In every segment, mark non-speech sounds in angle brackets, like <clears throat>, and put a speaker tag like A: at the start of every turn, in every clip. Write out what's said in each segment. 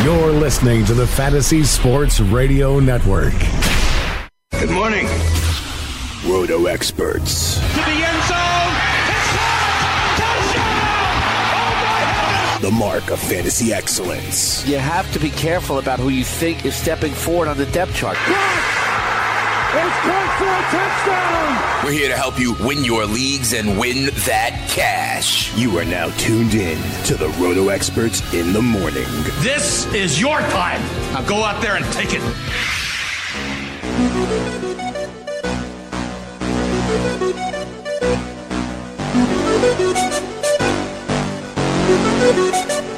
A: You're listening to the Fantasy Sports Radio Network.
B: Good morning.
A: Roto experts.
B: To the end zone.
A: The mark of fantasy excellence.
C: You have to be careful about who you think is stepping forward on the depth chart.
B: It's caught for a touchdown.
D: We're here to help you win your leagues and win that cash.
A: You are now tuned in to the Roto experts in the morning.
E: This is your time. Now go out there and take it. <laughs>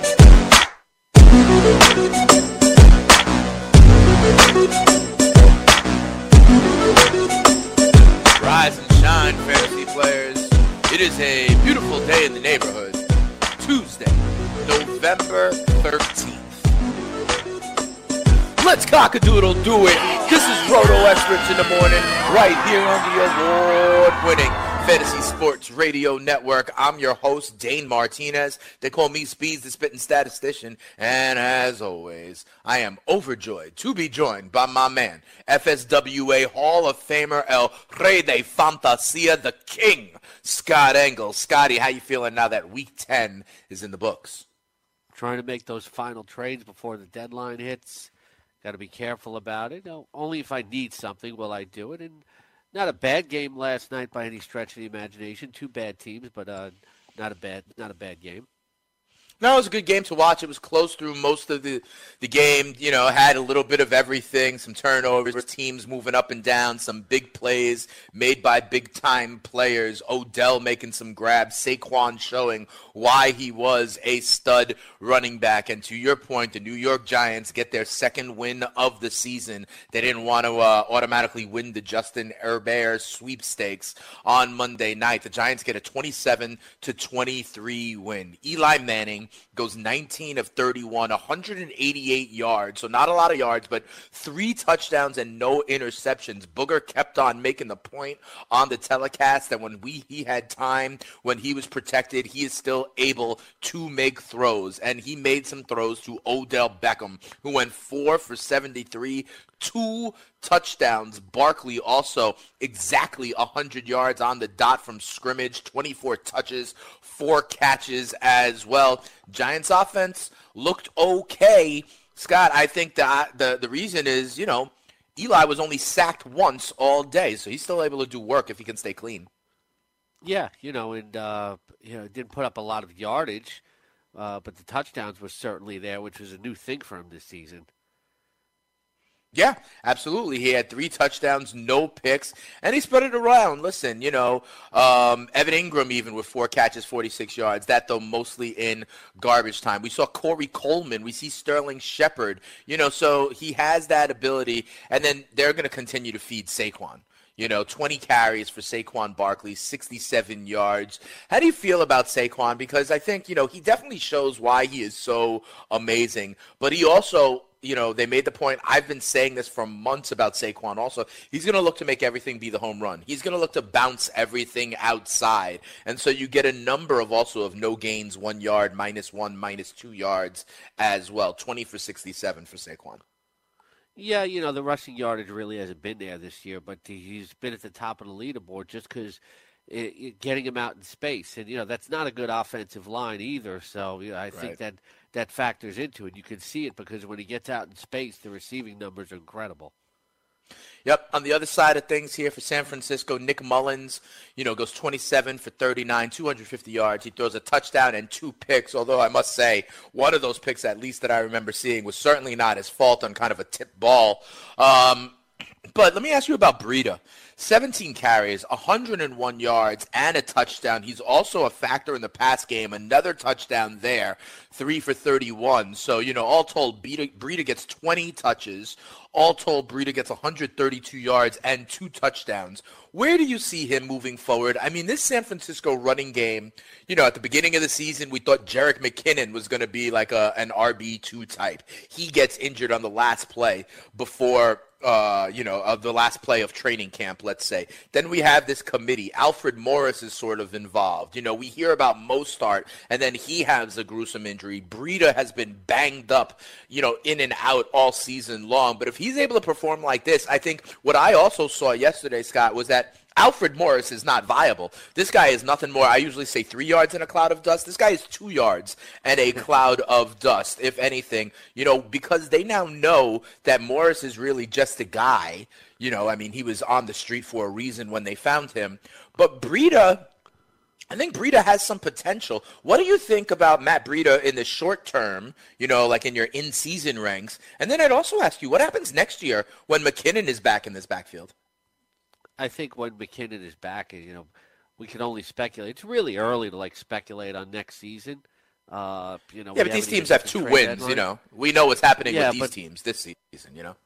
D: Let's cock-a-doodle do it. This is Roto Experts in the morning, right here on the award-winning Fantasy Sports Radio Network. I'm your host, Dane Martinez. They call me Speeds, the spitting statistician. And as always, I am overjoyed to be joined by my man, FSWA Hall of Famer, El Rey de Fantasia, the King, Scott Engel. Scotty, how you feeling now that Week 10 is in the books?
C: Trying to make those final trades before the deadline hits. Got to be careful about it. Only if I need something will I do it. And not a bad game last night by any stretch of the imagination. Two bad teams, but uh, not a bad not a bad game.
D: No, it was a good game to watch. It was close through most of the, the game. You know, had a little bit of everything, some turnovers, teams moving up and down, some big plays made by big time players. Odell making some grabs, Saquon showing why he was a stud running back. And to your point, the New York Giants get their second win of the season. They didn't want to uh, automatically win the Justin Herbert sweepstakes on Monday night. The Giants get a 27 to 23 win. Eli Manning goes 19 of 31, 188 yards. So not a lot of yards, but three touchdowns and no interceptions. Booger kept on making the point on the telecast that when we he had time, when he was protected, he is still able to make throws. And he made some throws to Odell Beckham, who went four for 73, two touchdowns. Barkley also exactly 100 yards on the dot from scrimmage, 24 touches, four catches as well. Giants offense looked okay. Scott, I think the, the, the reason is, you know, Eli was only sacked once all day, so he's still able to do work if he can stay clean.
C: Yeah, you know, and uh, you know, didn't put up a lot of yardage, uh, but the touchdowns were certainly there, which was a new thing for him this season.
D: Yeah, absolutely. He had three touchdowns, no picks, and he spread it around. Listen, you know, um, Evan Engram even with four catches, 46 yards. That though mostly in garbage time. We saw Corey Coleman. We see Sterling Shepard. You know, so he has that ability, and then they're going to continue to feed Saquon. You know, 20 carries for Saquon Barkley, 67 yards. How do you feel about Saquon? Because I think, you know, he definitely shows why he is so amazing, but he also you know, they made the point. I've been saying this for months about Saquon also. He's going to look to make everything be the home run. He's going to look to bounce everything outside. And so you get a number of also of no gains, one yard, minus one, minus two yards as well. 20 for 67 for Saquon.
C: Yeah, you know, the rushing yardage really hasn't been there this year, but he's been at the top of the leaderboard just because getting him out in space. And, you know, that's not a good offensive line either. So you know, I right. think that that factors into it. You can see it because when he gets out in space, the receiving numbers are incredible.
D: Yep. On the other side of things here for San Francisco, Nick Mullens, you know, goes 27 for 39, 250 yards. He throws a touchdown and two picks, although I must say one of those picks, at least that I remember seeing, was certainly not his fault on kind of a tip ball. Um, but let me ask you about Breida. 17 carries, 101 yards, and a touchdown. He's also a factor in the pass game. Another touchdown there, three for 31. So, you know, all told, Breida gets 20 touches. All told, Breida gets 132 yards and two touchdowns. Where do you see him moving forward? I mean, this San Francisco running game, you know, at the beginning of the season, we thought Jerick McKinnon was going to be like a, an RB2 type. He gets injured on the last play before uh, you know, of the last play of training camp, let's say. Then we have this committee. Alfred Morris is sort of involved. You know, we hear about Mostert, and then he has a gruesome injury. Breida has been banged up, you know, in and out all season long. But if he's able to perform like this, I think what I also saw yesterday, Scott, was that Alfred Morris is not viable. This guy is nothing more. I usually say three yards in a cloud of dust. This guy is two yards and a cloud of dust, if anything. You know, because they now know that Morris is really just a guy. You know, I mean, he was on the street for a reason when they found him. But Breida, I think Breida has some potential. What do you think about Matt Breida in the short term, you know, like in your in season ranks? And then I'd also ask you, what happens next year when McKinnon is back in this backfield?
C: I think when McKinnon is back, you know, we can only speculate. It's really early to like speculate on next season. Uh, you know,
D: yeah, but these teams have two wins. Deadline. You know, we know what's happening yeah, with these but, teams this season. You know,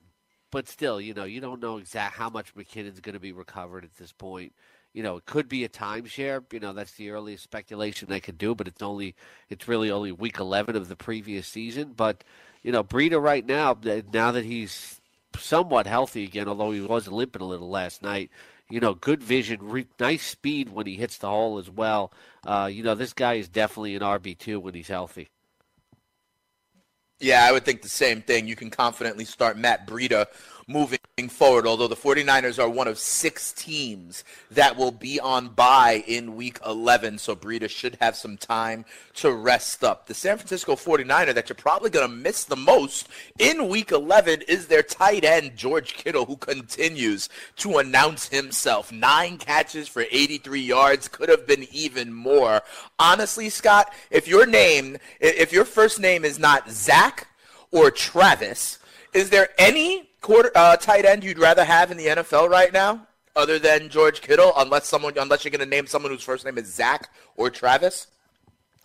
C: but still, you know, you don't know exact how much McKinnon's going to be recovered at this point. You know, it could be a timeshare. You know, that's the earliest speculation they could do, but it's only it's really only week eleven of the previous season. But you know, Breida right now, now that he's somewhat healthy again, although he was limping a little last night. You know, good vision, re- nice speed when he hits the hole as well. Uh, you know, this guy is definitely an RB two when he's healthy.
D: Yeah, I would think the same thing. You can confidently start Matt Breida moving forward, although the 49ers are one of six teams that will be on bye in week 11, so Breida should have some time to rest up. The San Francisco 49er that you're probably going to miss the most in week 11 is their tight end, George Kittle, who continues to announce himself. Nine catches for 83 yards, could have been even more. Honestly, Scott, if your name, if your first name is not Zach or Travis, is there any quarter uh, tight end you'd rather have in the NFL right now, other than George Kittle, unless someone unless you're going to name someone whose first name is Zach or Travis?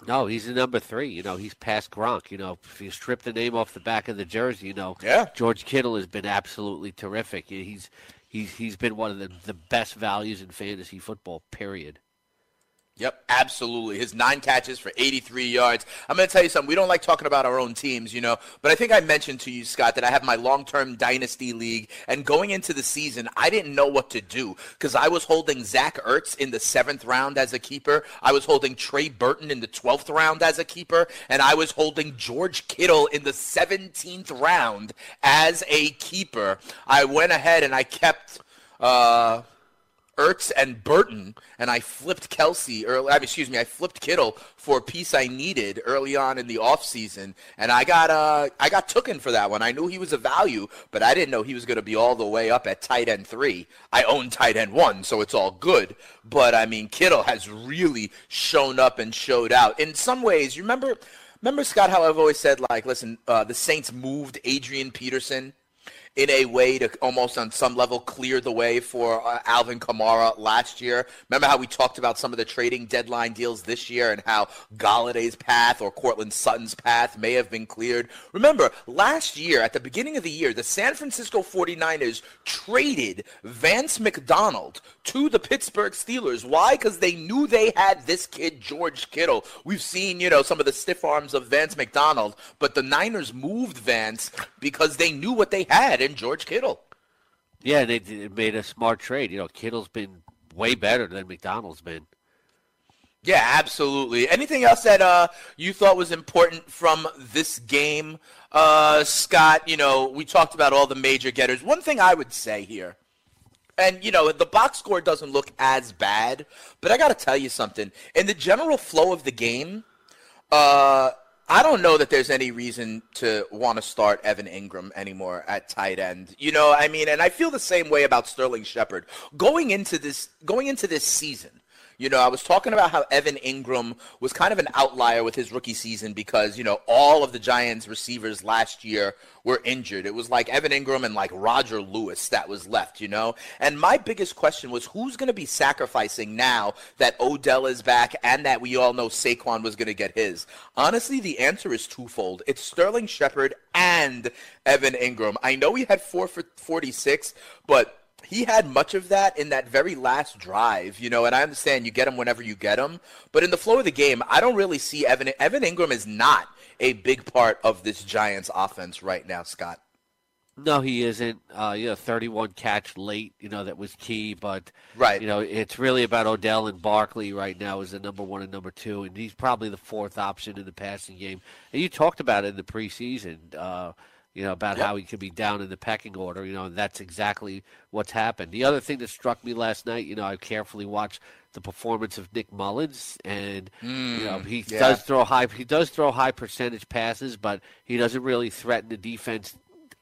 C: No, he's the number three. You know, he's past Gronk. You know, if you strip the name off the back of the jersey, you know,
D: yeah.
C: George Kittle has been absolutely terrific. He's he's he's been one of the, the best values in fantasy football. Period.
D: Yep, absolutely. His nine catches for 83 yards. I'm going to tell you something. We don't like talking about our own teams, you know, but I think I mentioned to you, Scott, that I have my long-term dynasty league, and going into the season, I didn't know what to do because I was holding Zach Ertz in the seventh round as a keeper. I was holding Trey Burton in the 12th round as a keeper, and I was holding George Kittle in the 17th round as a keeper. I went ahead and I kept. Uh, Ertz and Burton, and I flipped Kelce early. I mean, excuse me, I flipped Kittle for a piece I needed early on in the offseason, and I got uh, I got tooken for that one. I knew he was a value, but I didn't know he was going to be all the way up at tight end three. I own tight end one, so it's all good. But I mean, Kittle has really shown up and showed out in some ways. You remember, remember Scott? How I've always said, like, listen, uh, the Saints moved Adrian Peterson in a way to almost on some level clear the way for uh, Alvin Kamara last year. Remember how we talked about some of the trading deadline deals this year and how Golladay's path or Courtland Sutton's path may have been cleared. Remember, last year, at the beginning of the year, the San Francisco 49ers traded Vance McDonald to the Pittsburgh Steelers. Why? Because they knew they had this kid, George Kittle. We've seen, you know, some of the stiff arms of Vance McDonald, but the Niners moved Vance because they knew what they had in George Kittle.
C: Yeah, they, they made a smart trade. You know, Kittle's been way better than McDonald's been.
D: Yeah, absolutely. Anything else that uh, you thought was important from this game, uh, Scott? You know, we talked about all the major getters. One thing I would say here, and you know, the box score doesn't look as bad, but I got to tell you something. In the general flow of the game, uh, I don't know that there's any reason to want to start Evan Engram anymore at tight end. You know, I mean, and I feel the same way about Sterling Shepard. Going into this going into this season, you know, I was talking about how Evan Engram was kind of an outlier with his rookie season because, you know, all of the Giants receivers last year were injured. It was like Evan Engram and like Roger Lewis that was left, you know? And my biggest question was who's going to be sacrificing now that Odell is back and that we all know Saquon was going to get his? Honestly, the answer is twofold. It's Sterling Shepard and Evan Ingram. I know he had 4 for 46, but he had much of that in that very last drive, you know, and I understand you get him whenever you get him, but in the flow of the game, I don't really see Evan Evan Engram is not a big part of this Giants offense right now, Scott.
C: No, he isn't. Uh, you know, 31 catch late, you know, that was key. But,
D: right.
C: you know, it's really about Odell and Barkley right now as the number one and number two. And he's probably the fourth option in the passing game. And you talked about it in the preseason. Uh, you know, about yep. how he could be down in the pecking order, you know, and that's exactly what's happened. The other thing that struck me last night, you know, I carefully watched the performance of Nick Mullens and
D: mm,
C: you know he
D: yeah.
C: does throw high he does throw high percentage passes, but he doesn't really threaten the defense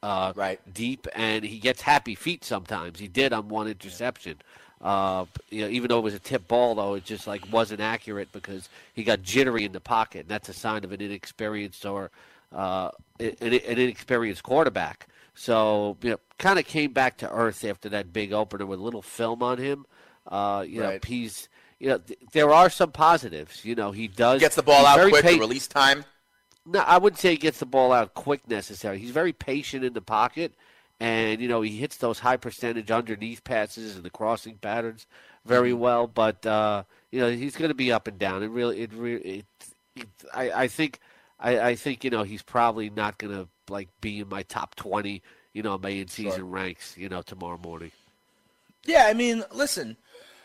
C: uh,
D: right
C: deep, and he gets happy feet sometimes. He did on one interception. Uh, you know, even though it was a tip ball, though, it just like wasn't accurate because he got jittery in the pocket. And that's a sign of an inexperienced or uh, an, an inexperienced quarterback. So, you know, kind of came back to earth after that big opener with a little film on him. Uh, you
D: right.
C: know, he's, you know, th- there are some positives. You know, he does
D: gets the ball out quick. Pa- release time.
C: No, I wouldn't say he gets the ball out quick necessarily. He's very patient in the pocket, and you know he hits those high percentage underneath passes and the crossing patterns very mm-hmm. well. But uh, you know he's going to be up and down. It really, it, it I, I think I, I think you know he's probably not going to like be in my top twenty, you know, my in season sure. ranks, you know, tomorrow morning.
D: Yeah, I mean, listen,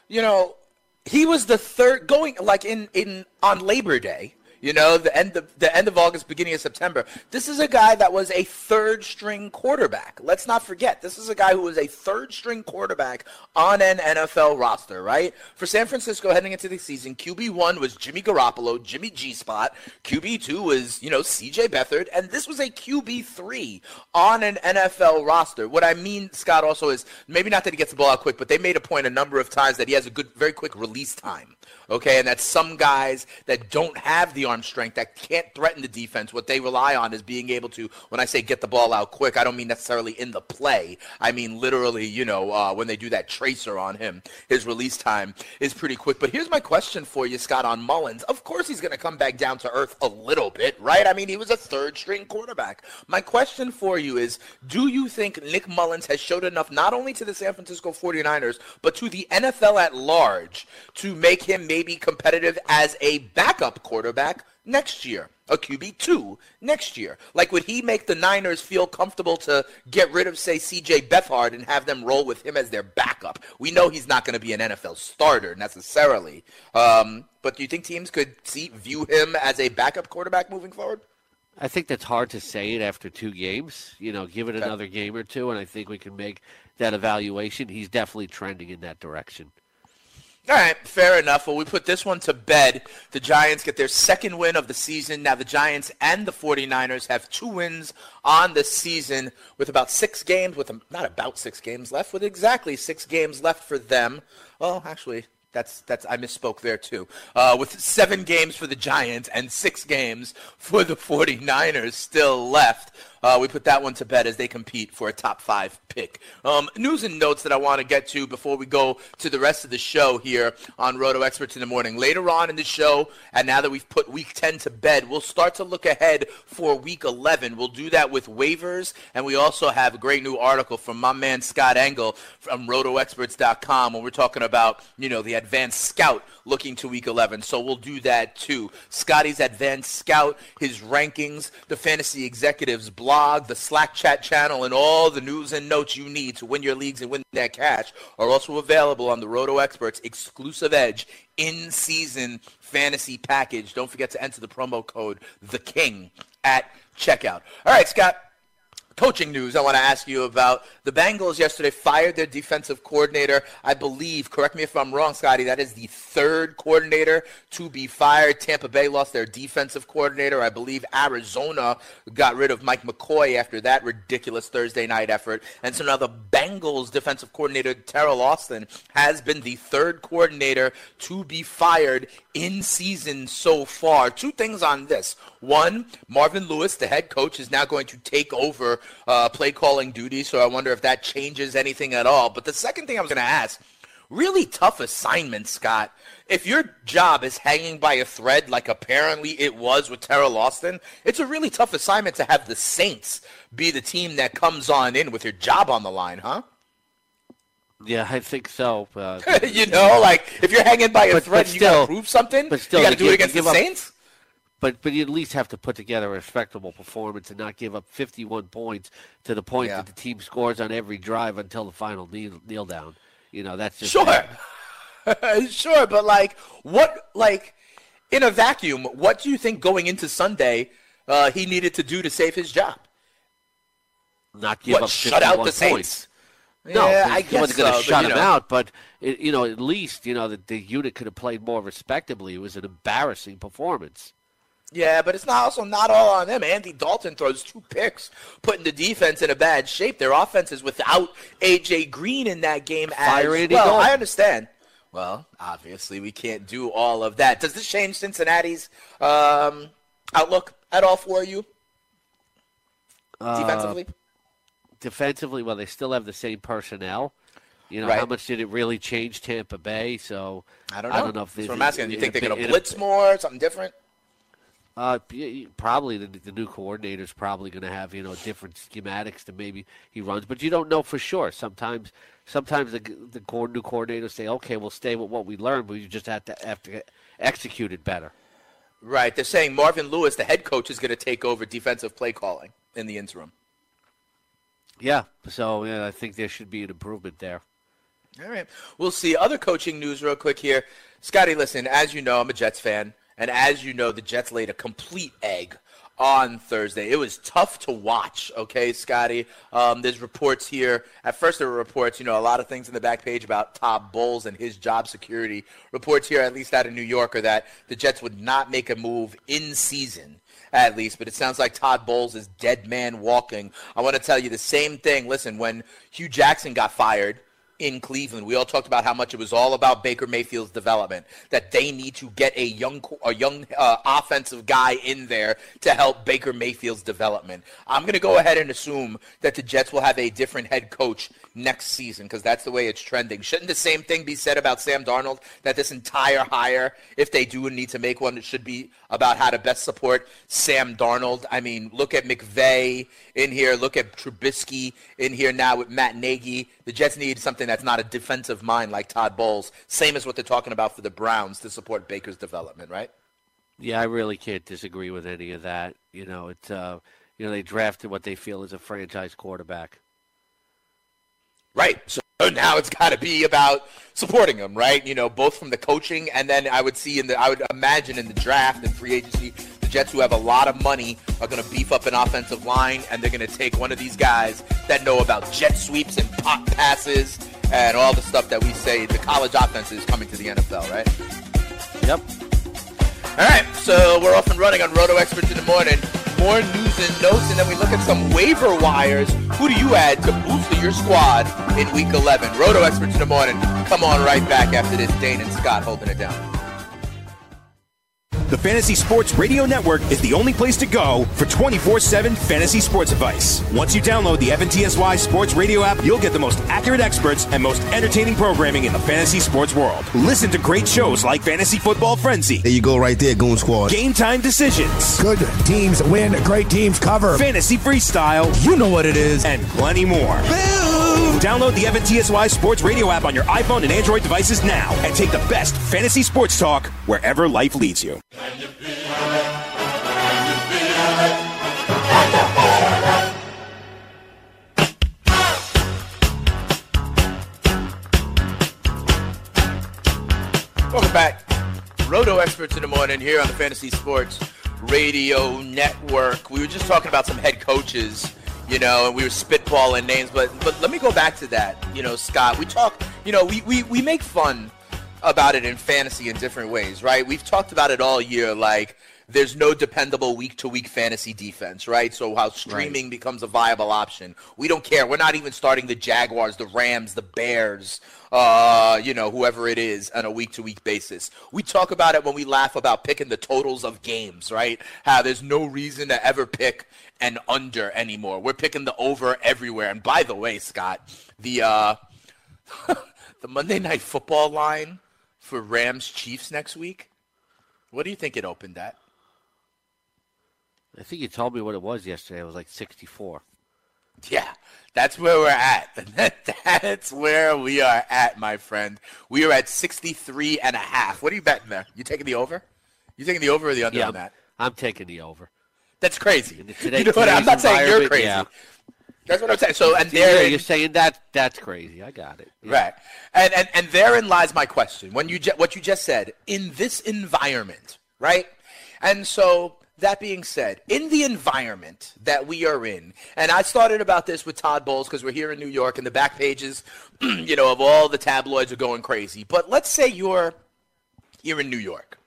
D: you know, he was the third going like in in on Labor Day. You know, the end of the end of August, beginning of September. This is a guy that was a third string quarterback. Let's not forget, this is a guy who was a third string quarterback on an NFL roster, right? For San Francisco heading into the season, QB one was Jimmy Garoppolo, Jimmy G Spot. QB two was, you know, CJ Beathard, and this was a QB three on an NFL roster. What I mean, Scott, also is maybe not that he gets the ball out quick, but they made a point a number of times that he has a good, very quick release time. Okay, and that's some guys that don't have the arm strength that can't threaten the defense. What they rely on is being able to, when I say get the ball out quick, I don't mean necessarily in the play. I mean literally, you know, uh, when they do that tracer on him, his release time is pretty quick. But here's my question for you, Scott, on Mullens. Of course, he's going to come back down to earth a little bit, right? I mean, he was a third string quarterback. My question for you is do you think Nick Mullens has showed enough not only to the San Francisco 49ers, but to the NFL at large to make him maybe competitive as a backup quarterback next year, a QB2 next year? Like, would he make the Niners feel comfortable to get rid of, say, CJ Beathard and have them roll with him as their backup? We know he's not going to be an NFL starter necessarily. Um, but do you think teams could see view him as a backup quarterback moving forward?
C: I think that's hard to say it after two games. You know, give it okay. another game or two, and I think we can make that evaluation. He's definitely trending in that direction.
D: All right, fair enough. Well, we put this one to bed. The Giants get their second win of the season. Now, the Giants and the 49ers have two wins on the season with about six games, with not about six games left, with exactly six games left for them. Well, actually, that's that's I misspoke there too. Uh, with seven games for the Giants and six games for the 49ers still left. Uh, we put that one to bed as they compete for a top five pick. Um, news and notes that I want to get to before we go to the rest of the show here on Roto Experts in the Morning. Later on in the show, and now that we've put week 10 to bed, we'll start to look ahead for week 11. We'll do that with waivers, and we also have a great new article from my man Scott Engel from RotoExperts.com when we're talking about, you know, the advanced scout looking to week 11. So we'll do that too. Scotty's advanced scout, his rankings, the fantasy executives blog, the Slack chat channel, and all the news and notes you need to win your leagues and win that cash are also available on the Roto Experts exclusive edge in season fantasy package. Don't forget to enter the promo code the king at checkout. All right, Scott coaching news I want to ask you about. The Bengals yesterday fired their defensive coordinator. I believe, correct me if I'm wrong, Scotty, that is the third coordinator to be fired. Tampa Bay lost their defensive coordinator. I believe Arizona got rid of Mike McCoy after that ridiculous Thursday night effort. And so now the Bengals defensive coordinator, Teryl Austin, has been the third coordinator to be fired in season so far. Two things on this. One, Marvin Lewis, the head coach, is now going to take over uh, play calling duties. So I wonder if that changes anything at all. But the second thing I was going to ask, really tough assignment, Scott. If your job is hanging by a thread, like apparently it was with Teryl Austin, it's a really tough assignment to have the Saints be the team that comes on in with your job on the line, huh?
C: Yeah, I think so. Uh, <laughs>
D: you know, like if you're hanging by a
C: But-
D: thread,
C: but
D: and you got
C: still-
D: to prove something.
C: but still,
D: you got to
C: to
D: do it against the
C: up-
D: Saints.
C: But but you at least have to put together a respectable performance and not give up 51 points to the point
D: Yeah.
C: that the team scores on every drive until the final kneel, kneel down. You know, that's just
D: Sure, <laughs> sure, but like, what, like, in a vacuum, what do you think going into Sunday uh, he needed to do to save his job?
C: not give
D: what,
C: up
D: shut out
C: 51
D: the Saints?
C: No,
D: yeah, I guess
C: wasn't going to
D: but,
C: shut him
D: know.
C: out, but it, you know, at least you know that the unit could have played more respectably. It was an embarrassing performance.
D: Yeah, but it's not also not all on them. Andy Dalton throws two picks, putting the defense in a bad shape. Their offense is without AJ Green in that game
C: Fire
D: as well.
C: Dalton.
D: I understand. Well, obviously we can't do all of that. Does this change Cincinnati's um, outlook at all for you
C: Uh,
D: defensively?
C: defensively, well, they still have the same personnel. You know,
D: Right.
C: how much did it really change Tampa Bay? So
D: I don't know.
C: I don't know if it-
D: what I'm asking. Do you think they're going to blitz more, something different?
C: Uh, probably the, the new coordinator is probably going to have you know different schematics than maybe he runs, but you don't know for sure. Sometimes, sometimes the the new coordinators say, "Okay, we'll stay with what we learned, but you just have to have to execute it better."
D: Right. They're saying Marvin Lewis, the head coach, is going to take over defensive play calling in the interim.
C: Yeah, so yeah, I think there should be an improvement there.
D: All right. We'll see. Other coaching news, real quick here. Scotty, listen, as you know, I'm a Jets fan. And as you know, the Jets laid a complete egg on Thursday. It was tough to watch, okay, Scotty? Um, there's reports here. At first, there were reports, you know, a lot of things in the back page about Todd Bowles and his job security. Reports here, at least out of New York, are that the Jets would not make a move in season at least, but it sounds like Todd Bowles is dead man walking. I want to tell you the same thing. Listen, when Hue Jackson got fired in Cleveland, we all talked about how much it was all about Baker Mayfield's development. That they need to get a young, a young uh, offensive guy in there to help Baker Mayfield's development. I'm going to go ahead and assume that the Jets will have a different head coach next season because that's the way it's trending. Shouldn't the same thing be said about Sam Darnold? That this entire hire, if they do need to make one, it should be about how to best support Sam Darnold. I mean, look at McVay in here. Look at Trubisky in here now with Matt Nagy. The Jets need something that's not a defensive mind like Todd Bowles. Same as what they're talking about for the Browns to support Baker's development, right?
C: Yeah, I really can't disagree with any of that. You know, it's uh, you know they drafted what they feel is a franchise quarterback.
D: Right. So <laughs> now it's got to be about supporting them, right? You know, both from the coaching and then I would see in the, I would imagine in the draft and free agency, the Jets who have a lot of money are going to beef up an offensive line and they're going to take one of these guys that know about jet sweeps and pop passes and all the stuff that we say the college offense is coming to the NFL, right?
C: Yep.
D: All right, so we're off and running on Roto Experts in the morning. More news and notes, and then we look at some waiver wires. Who do you add to boost your squad in Week 11? Roto Experts in the morning. Come on right back after this. Dane and Scott holding it down.
A: The Fantasy Sports Radio Network is the only place to go for 24 7 fantasy sports advice. Once you download the FNTSY Sports Radio app, you'll get the most accurate experts and most entertaining programming in the fantasy sports world. Listen to great shows like Fantasy Football Frenzy,
F: There you go, right there, Goon Squad.
A: Game Time Decisions,
G: Good teams win, great teams cover.
A: Fantasy Freestyle,
G: You know what it is.
A: and plenty more. Download the FNTSY Sports Radio app on your iPhone and Android devices now and take the best fantasy sports talk wherever life leads you.
D: Welcome back. Roto Experts in the morning here on the Fantasy Sports Radio Network. We were just talking about some head coaches you know, and we were spitballing names. But but let me go back to that. You know, Scott, we talk. You know, we we we make fun about it in fantasy in different ways, right? We've talked about it all year, like there's no dependable week to week fantasy defense, right? So how streaming right. becomes a viable option. We don't care. We're not even starting the Jaguars, the Rams, the Bears, uh, you know, whoever it is on a week to week basis. We talk about it when we laugh about picking the totals of games, right? How there's no reason to ever pick an under anymore. We're picking the over everywhere. And by the way, Scott, the uh <laughs> the Monday night football line for Rams Chiefs next week. What do you think it opened at?
C: I think you told me what it was yesterday. It was like 64.
D: Yeah, that's where we're at. <laughs> that's where we are at, my friend. We are at 63 and a half. What are you betting there? You taking the over? You taking the over or the under
C: yeah,
D: on that?
C: I'm taking the over.
D: That's crazy. Today, you know what? I'm not saying you're crazy.
C: Yeah.
D: That's what I'm saying. So, and
C: there yeah, you're saying that that's crazy. I got it.
D: Yeah. Right, and and and therein lies my question. When you what you just said in this environment, right? And so that being said, in the environment that we are in, and I started about this with Todd Bowles because we're here in New York and the back pages, <clears throat> you know, of all the tabloids are going crazy. But let's say you're here in New York.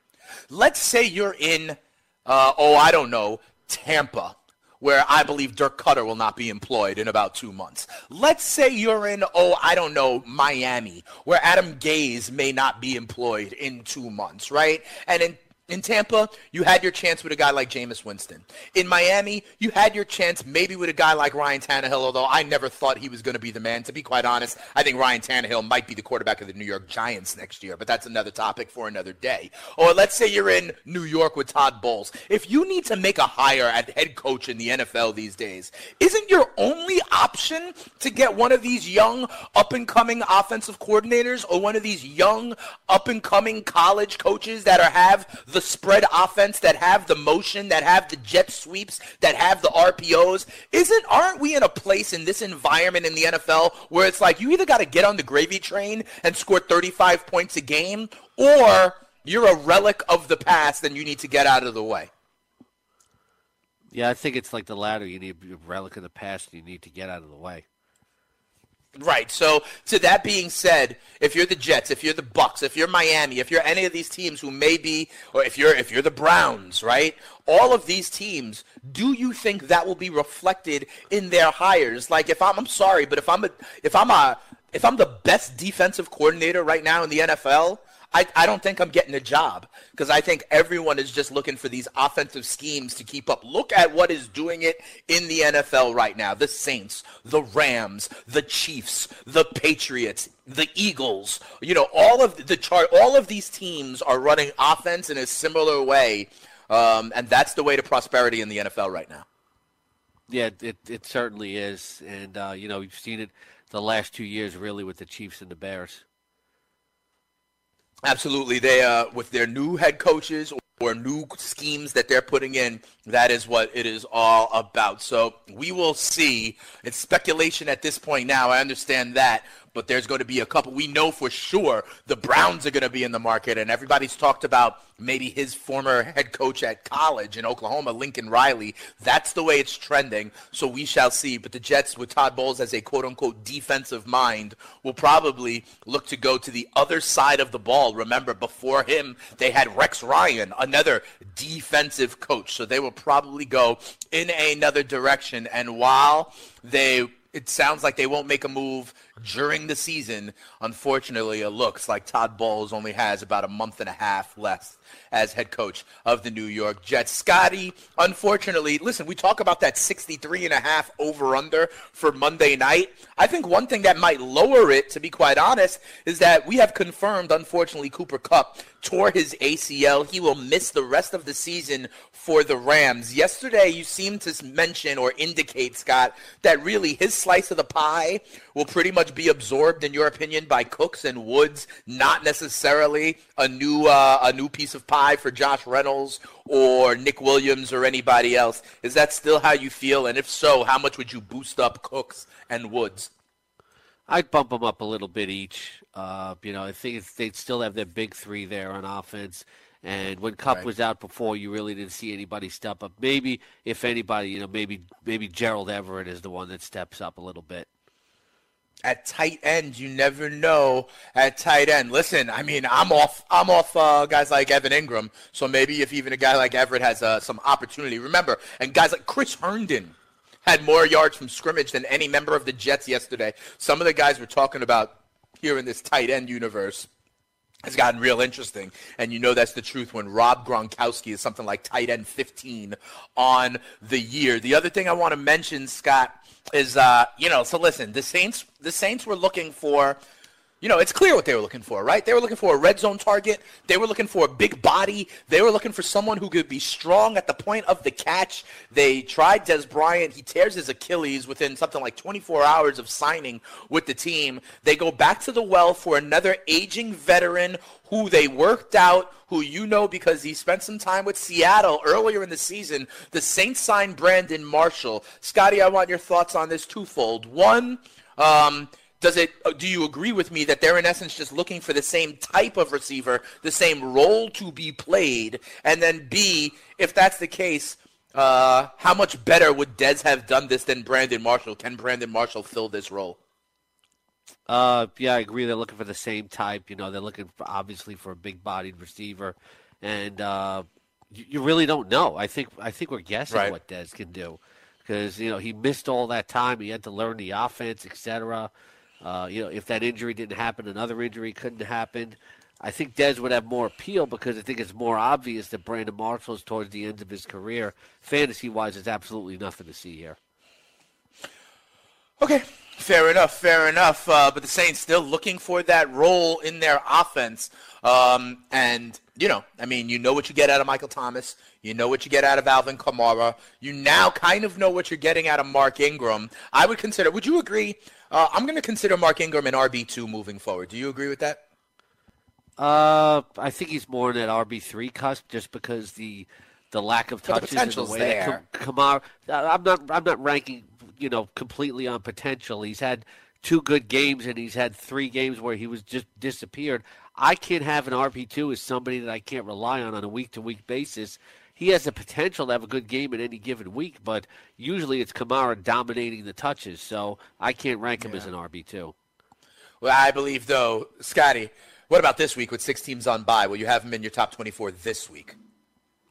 D: Let's say you're in, uh, oh, I don't know, Tampa, where I believe Dirk Koetter will not be employed in about two months. Let's say you're in, oh, I don't know, Miami, where Adam Gase may not be employed in two months, right? And in in Tampa, you had your chance with a guy like Jameis Winston. In Miami, you had your chance maybe with a guy like Ryan Tannehill, although I never thought he was going to be the man. To be quite honest, I think Ryan Tannehill might be the quarterback of the New York Giants next year, but that's another topic for another day. Or let's say you're in New York with Todd Bowles. If you need to make a hire at head coach in the NFL these days, isn't your only option to get one of these young up and coming offensive coordinators or one of these young up and coming college coaches that are have the the spread offense, that have the motion, that have the jet sweeps, that have the RPOs. Isn't aren't we in a place in this environment in the NFL where it's like you either got to get on the gravy train and score 35 points a game or you're a relic of the past and you need to get out of the way.
C: Yeah, I think it's like the latter. You need a relic of the past and you need to get out of the way.
D: Right. So, to that being said, if you're the Jets, if you're the Bucs, if you're Miami, if you're any of these teams who may be, or if you're if you're the Browns, right? All of these teams, do you think that will be reflected in their hires? Like, if I'm, I'm sorry, but if I'm a, if I'm a, if I'm the best defensive coordinator right now in the NFL, I, I don't think I'm getting a job because I think everyone is just looking for these offensive schemes to keep up. Look at what is doing it in the NFL right now. The Saints, the Rams, the Chiefs, the Patriots, the Eagles. You know, all of the chart, all of these teams are running offense in a similar way, um, and that's the way to prosperity in the NFL right now.
C: Yeah, it it certainly is, and uh, you know we've seen it the last two years really with the Chiefs and the Bears.
D: Absolutely, they uh, with their new head coaches or new schemes that they're putting in, that is what it is all about. So we will see. It's speculation at this point now. I understand that, but there's going to be a couple. We know for sure the Browns are going to be in the market, and everybody's talked about maybe his former head coach at college in Oklahoma, Lincoln Riley. That's the way it's trending. So we shall see. But the Jets, with Todd Bowles as a quote unquote defensive mind, will probably look to go to the other side of the ball. Remember, before him, they had Rex Ryan, another defensive coach. So they will probably go in another direction. And while they it sounds like they won't make a move during the season. Unfortunately, it looks like Todd Bowles only has about a month and a half left as head coach of the New York Jets. Scotty, unfortunately, listen, we talk about that 63 and a half over under for Monday night. I think one thing that might lower it, to be quite honest, is that we have confirmed, unfortunately, Cooper Kupp tore his ACL. He will miss the rest of the season for the Rams. Yesterday, you seemed to mention or indicate, Scott, that really his slice of the pie will pretty much be absorbed, in your opinion, by Cooks and Woods, not necessarily a new uh, a new piece of pie for Josh Reynolds or Nick Williams or anybody else. Is that still how you feel? And if so, how much would you boost up Cooks and Woods?
C: I'd bump them up a little bit each. Uh, you know, I think they'd still have their big three there on offense, And when Kupp
D: Right.
C: was out before, you really didn't see anybody step up. Maybe, if anybody, you know, maybe maybe Gerald Everett is the one that steps up a little bit.
D: At tight end, you never know at tight end. Listen, I mean, I'm off. I'm off uh, guys like Evan Engram. So maybe if even a guy like Everett has uh, some opportunity, remember, and guys like Chris Herndon had more yards from scrimmage than any member of the Jets yesterday. Some of the guys we're talking about here in this tight end universe has gotten real interesting. And you know that's the truth when Rob Gronkowski is something like tight end 15 on the year. The other thing I want to mention, Scott, is uh, you know, so listen, the Saints the Saints were looking for you know, it's clear what they were looking for, right? They were looking for a red zone target. They were looking for a big body. They were looking for someone who could be strong at the point of the catch. They tried Dez Bryant. He tears his Achilles within something like 24 hours of signing with the team. They go back to the well for another aging veteran who they worked out, who you know because he spent some time with Seattle earlier in the season. The Saints signed Brandon Marshall. Scotty, I want your thoughts on this twofold. One, um, does it uh, do you agree with me that they're in essence just looking for the same type of receiver the same role to be played and then b if that's the case uh, how much better would Dez have done this than Brandon Marshall? Can Brandon Marshall fill this role?
C: Uh, yeah, I agree. They're looking for the same type. You know, they're looking for, obviously for a big-bodied receiver, and uh, you, you really don't know. I think I think we're guessing
D: Right.
C: what Dez can do because you know he missed all that time. He had to learn the offense, etc. Uh, you know, if that injury didn't happen, another injury couldn't happen. I think Dez would have more appeal because I think it's more obvious that Brandon Marshall is towards the end of his career. Fantasy-wise, there's absolutely nothing to see here.
D: Okay, fair enough, fair enough. Uh, but the Saints still looking for that role in their offense. Um, and, you know, I mean, you know what you get out of Michael Thomas. You know what you get out of Alvin Kamara. You now kind of know what you're getting out of Mark Ingram. I would consider, would you agree? Uh, I'm going to consider Mark Ingram an RB2 moving forward. Do you agree with that?
C: Uh, I think he's more in that RB three cusp just because the the lack of
D: But the
C: touches and the way
D: there.
C: that Kam- Kamara. I'm not I'm not ranking you know completely on potential. He's had two good games and he's had three games where he was just disappeared. I can't have an RB two as somebody that I can't rely on on a week to week basis. He has the potential to have a good game in any given week, but usually it's Kamara dominating the touches, so I can't rank him as an RB two.
D: Well, I believe, though, Scotty, what about this week with six teams on bye? Will you have him in your top 24 this week?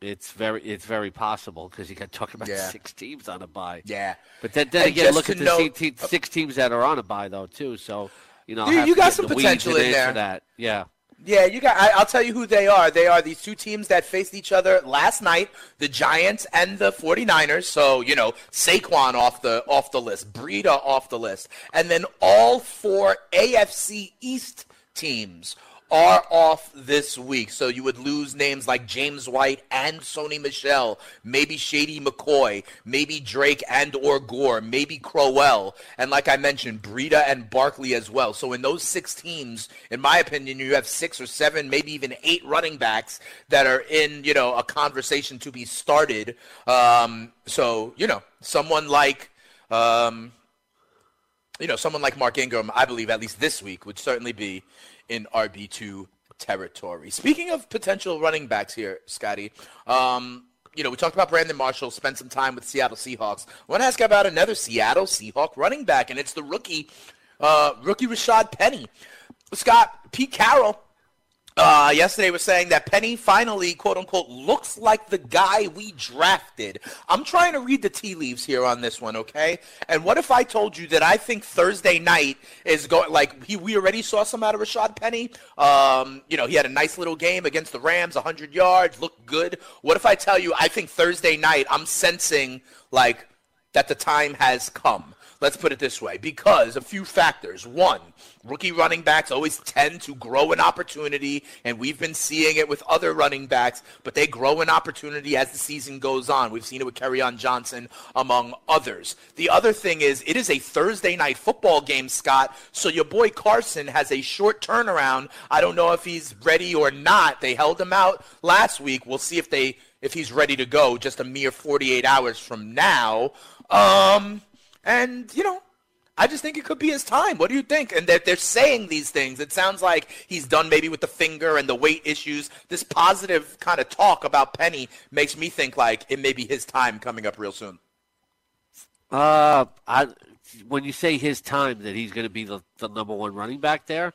C: It's very it's very possible because you got talking about
D: Yeah.
C: six teams on a bye.
D: Yeah.
C: But then, then
D: And
C: again, look at the se- te- uh, six teams that are on a bye though too. So you know,
D: You- you got some potential in there.
C: That yeah.
D: Yeah, you got. I, I'll tell you who they are. They are these two teams that faced each other last night: the Giants and the 49ers. So you know, Saquon off the off the list, Breida off the list, and then all four AFC East teams are off this week. So you would lose names like James White and Sony Michel, maybe Shady McCoy, maybe Drake and or Gore, maybe Crowell, and like I mentioned, Breida and Barkley as well. So in those six teams, in my opinion, you have six or seven, maybe even eight running backs that are in, you know, a conversation to be started. Um, so, you know, someone like um, you know, someone like Mark Ingram, I believe at least this week would certainly be in RB2 territory. Speaking of potential running backs here, Scotty, um, you know, we talked about Brandon Marshall, spent some time with Seattle Seahawks. I want to ask about another Seattle Seahawk running back, and it's the rookie, uh, rookie Rashad Penny. Scott, Pete Carroll uh, yesterday was saying that Penny finally, quote unquote, looks like the guy we drafted. I'm trying to read the tea leaves here on this one, okay? And what if I told you that I think Thursday night is going like he we already saw some out of Rashad Penny. Um, you know, he had a nice little game against the Rams, 100 yards, looked good. What if I tell you I think Thursday night I'm sensing like that the time has come? Let's put it this way because a few factors. One, rookie running backs always tend to grow an opportunity, and we've been seeing it with other running backs, but they grow an opportunity as the season goes on. We've seen it with Kerryon Johnson, among others. The other thing is, it is a Thursday night football game, Scott, so your boy Carson has a short turnaround. I don't know if he's ready or not. They held him out last week. We'll see if they if he's ready to go just a mere 48 hours from now. Um, and, you know, I just think it could be his time. What do you think? And they're, they're saying these things. It sounds like he's done maybe with the finger and the weight issues. This positive kind of talk about Penny makes me think like it may be his time coming up real soon.
C: Uh, I, when you say his time, that he's going to be the, the number one running back there.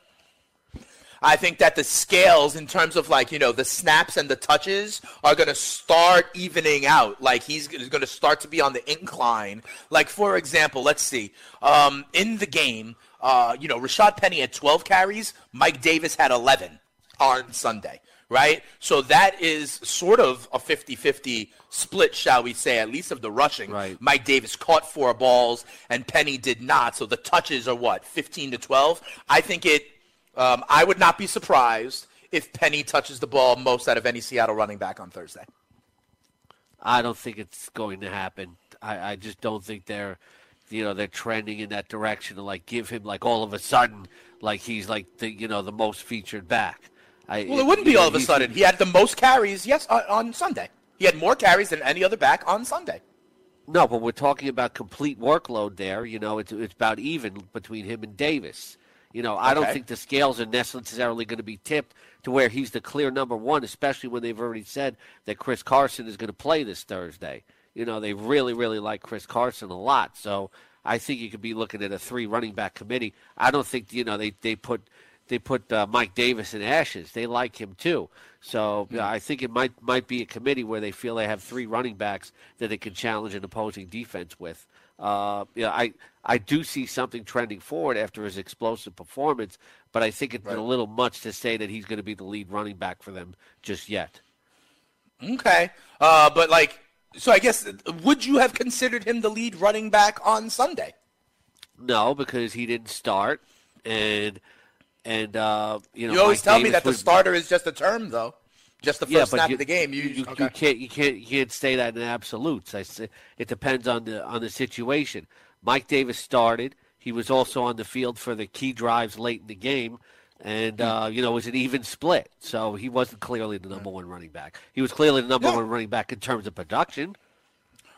D: I think that the scales, in terms of like you know the snaps and the touches, are going to start evening out. Like he's going to start to be on the incline. Like for example, let's see, um, in the game, uh, you know, Rashad Penny had 12 carries, Mike Davis had 11 on Sunday. Right? So that is sort of a 50 50 split, shall we say, at least of the rushing.
C: Right.
D: Mike Davis caught four balls and Penny did not. So the touches are what, 15 to 12? I think it um, I would not be surprised if Penny touches the ball most out of any Seattle running back on Thursday.
C: I don't think it's going to happen. I, I just don't think they're, you know, they're trending in that direction to like give him like all of a sudden like he's like the you know the most featured back. I,
D: well, it wouldn't be
C: know,
D: all of a sudden. He had the most carries, yes, on, on Sunday. He had more carries than any other back on Sunday.
C: No, but we're talking about complete workload there. You know, it's it's about even between him and Davis. You know, I don't think the scales are necessarily going to be tipped to where he's the clear number one, especially when they've already said that Chris Carson is going to play this Thursday. You know, they really, really like Chris Carson a lot. So I think you could be looking at a three running back committee. I don't think you know they they put they put uh, Mike Davis in ashes. They like him too. So yeah, I think it might might be a committee where they feel they have three running backs that they can challenge an opposing defense with. Uh, yeah, I I do see something trending forward after his explosive performance, but I think it's right. a little much to say that he's going to be the lead running back for them just yet.
D: Okay, uh, but like, so I guess would you have considered him the lead running back on Sunday?
C: No, because he didn't start, and and uh, you know
D: you always
C: Mike
D: tell
C: Davis
D: me that
C: was,
D: the starter is just a term, though. Just the first
C: yeah,
D: snap
C: you,
D: of the game. You,
C: you,
D: okay.
C: you, can't you can't you can't say that in absolutes. I say it depends on the on the situation. Mike Davis started. He was also on the field for the key drives late in the game, and
D: Hmm.
C: uh, you know it was an even split. So he wasn't clearly the number one running back. He was clearly the number
D: Yeah.
C: one running back in terms of production.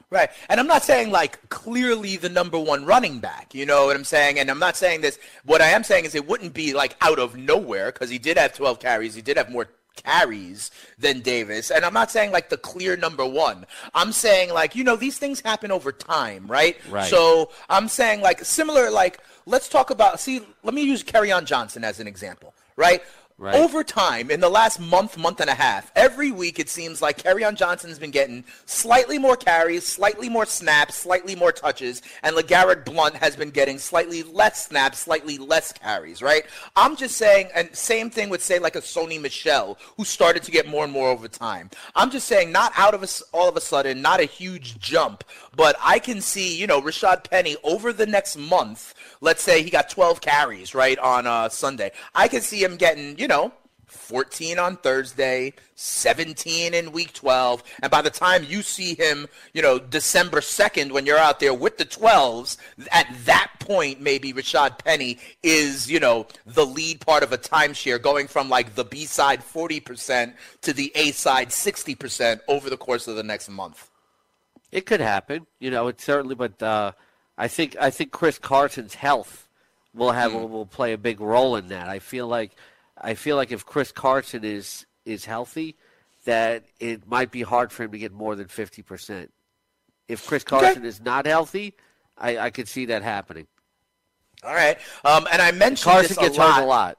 D: Right. And I'm not saying like clearly the number one running back. You know what I'm saying? And I'm not saying this. What I am saying is it wouldn't be like out of nowhere because he did have 12 carries. He did have more carries than Davis. And I'm not saying like the clear number one. I'm saying like, you know, these things happen over time, right?
C: Right.
D: So I'm saying like similar, like, let's talk about, see, let me use on Johnson as an example, right?
C: Right.
D: Over time, in the last month, month and a half, every week it seems like on Johnson's been getting slightly more carries, slightly more snaps, slightly more touches, and LeGarrette Blount has been getting slightly less snaps, slightly less carries, right? I'm just saying, and same thing with say like a Sony Michel, who started to get more and more over time. I'm just saying, not out of a, all of a sudden, not a huge jump, but I can see, you know, Rashad Penny over the next month. Let's say he got 12 carries, right, on uh, Sunday. I can see him getting, you know, 14 on Thursday, 17 in week 12. And by the time you see him, you know, December 2nd, when you're out there with the 12s, at that point, maybe Rashad Penny is, you know, the lead part of a timeshare going from like the B side 40% to the A side 60% over the course of the next month.
C: It could happen, you know. It certainly, but uh, I think I think Chris Carson's health will have
D: Hmm.
C: will play a big role in that. I feel like I feel like if Chris Carson is is healthy, that it might be hard for him to get more than fifty percent. If Chris Carson is not healthy, I, I could see that happening.
D: All right. Um, and I mentioned
C: Carson
D: this a
C: gets
D: lot.
C: hurt a lot.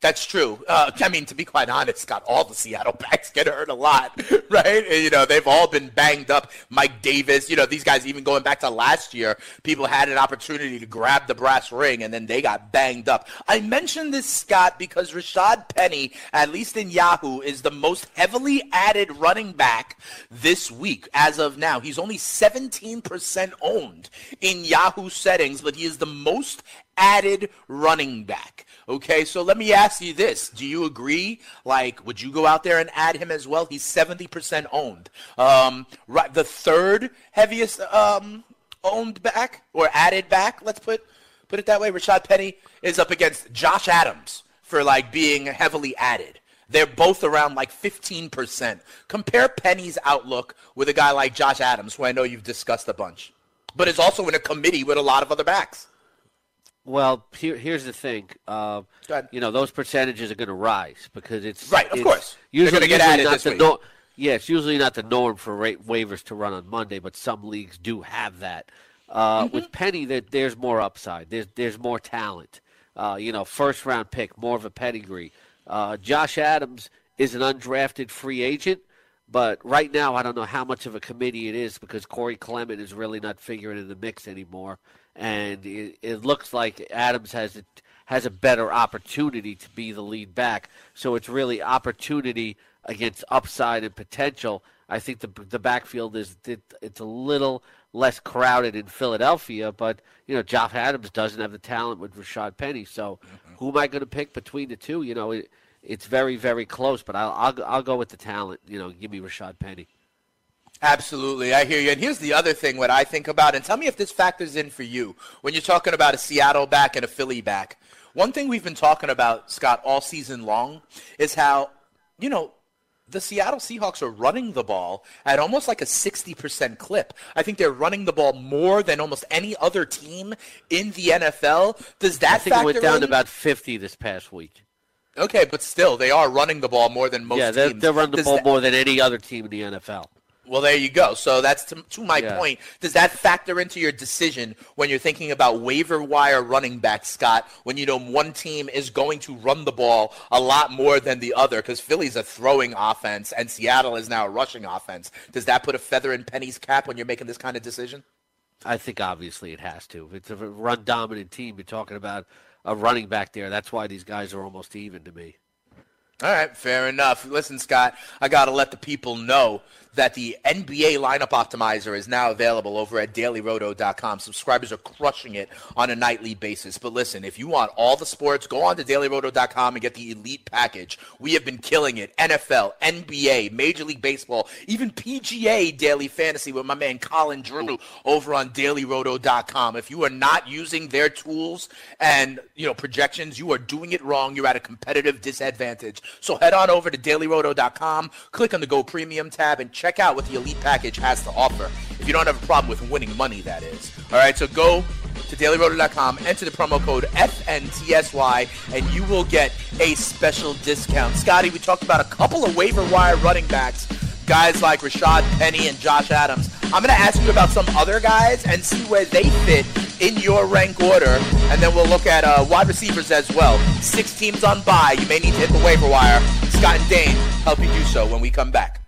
D: That's true. Uh, <laughs> I mean, to be quite honest, Scott, all the Seattle backs get hurt a lot, <laughs> right? You know, they've all been banged up. Mike Davis, you know, these guys, even going back to last year, people had an opportunity to grab the brass ring and then they got banged up. I mentioned this, Scott, because Rashad Penny, at least in Yahoo, is the most heavily added running back this week as of now. He's only 17% owned in Yahoo settings, but he is the most added running back. Okay, so let me ask you this. Do you agree? Like, would you go out there and add him as well? He's 70% owned. Um, right, the third heaviest um, owned back or added back, let's put put it that way. Rashad Penny is up against Josh Adams for like being heavily added. They're both around like 15%. Compare Penny's outlook with a guy like Josh Adams, who I know you've discussed a bunch, but is also in a committee with a lot of other backs.
C: Well, here, here's the thing. Uh, you know, those percentages are going to rise because it's
D: right. Of
C: it's
D: course,
C: usually,
D: They're get
C: usually
D: added
C: not
D: this
C: the
D: week.
C: nor- Yeah, it's usually not the norm for rate waivers to run on Monday, but some leagues do have that. Uh,
D: Mm-hmm.
C: With Penny, that there's more upside. There's there's more talent. Uh, you know, first round pick, more of a pedigree. Uh, Josh Adams is an undrafted free agent, but right now I don't know how much of a committee it is because Corey Clement is really not figuring in the mix anymore, and it, it looks like Adams has a, has a better opportunity to be the lead back. So it's really opportunity against upside and potential. I think the the backfield is it, it's a little less crowded in Philadelphia, but you know Josh Adams doesn't have the talent with Rashad Penny. So who am I going to pick between the two? You know, it, it's very very close, but I'll, I'll I'll go with the talent. You know, give me Rashad Penny.
D: Absolutely, I hear you. And here's the other thing: what I think about, and tell me if this factors in for you when you're talking about a Seattle back and a Philly back. One thing we've been talking about, Scott, all season long, is how you know the Seattle Seahawks are running the ball at almost like a 60% clip. I think they're running the ball more than almost any other team in the NFL. Does that
C: I think it went down
D: in?
C: to about 50 this past week.
D: Okay, but still, they are running the ball more than most
C: yeah, they're,
D: teams.
C: they're running the
D: Does
C: ball
D: that-
C: more than any other team in the NFL.
D: Well, there you go. So that's to, to my
C: Yeah.
D: point. Does that factor into your decision when you're thinking about waiver wire running back, Scott? When you know one team is going to run the ball a lot more than the other, because Philly's a throwing offense and Seattle is now a rushing offense. Does that put a feather in Penny's cap when you're making this kind of decision?
C: I think obviously it has to. If it's a run dominant team, you're talking about a running back there. That's why these guys are almost even to me.
D: All right, fair enough. Listen, Scott, I got to let the people know that the NBA lineup optimizer is now available over at dailyroto.com. Subscribers are crushing it on a nightly basis. But listen, if you want all the sports, go on to dailyroto.com and get the elite package. We have been killing it. NFL, NBA, Major League Baseball, even PGA daily fantasy with my man Colin Drew over on dailyroto.com. If you are not using their tools and, you know, projections, you are doing it wrong. You're at a competitive disadvantage. So head on over to dailyroto.com, click on the Go Premium tab, and check out what the Elite Package has to offer. If you don't have a problem with winning money, that is. All right, so go to dailyroto.com, enter the promo code FNTSY, and you will get a special discount. Scotty, we talked about a couple of waiver wire running backs, guys like Rashad Penny and Josh Adams. I'm going to ask you about some other guys and see where they fit in your rank order, and then we'll look at uh, wide receivers as well. Six teams on bye. You may need to hit the waiver wire. Scott and Dane help you do so when we come back.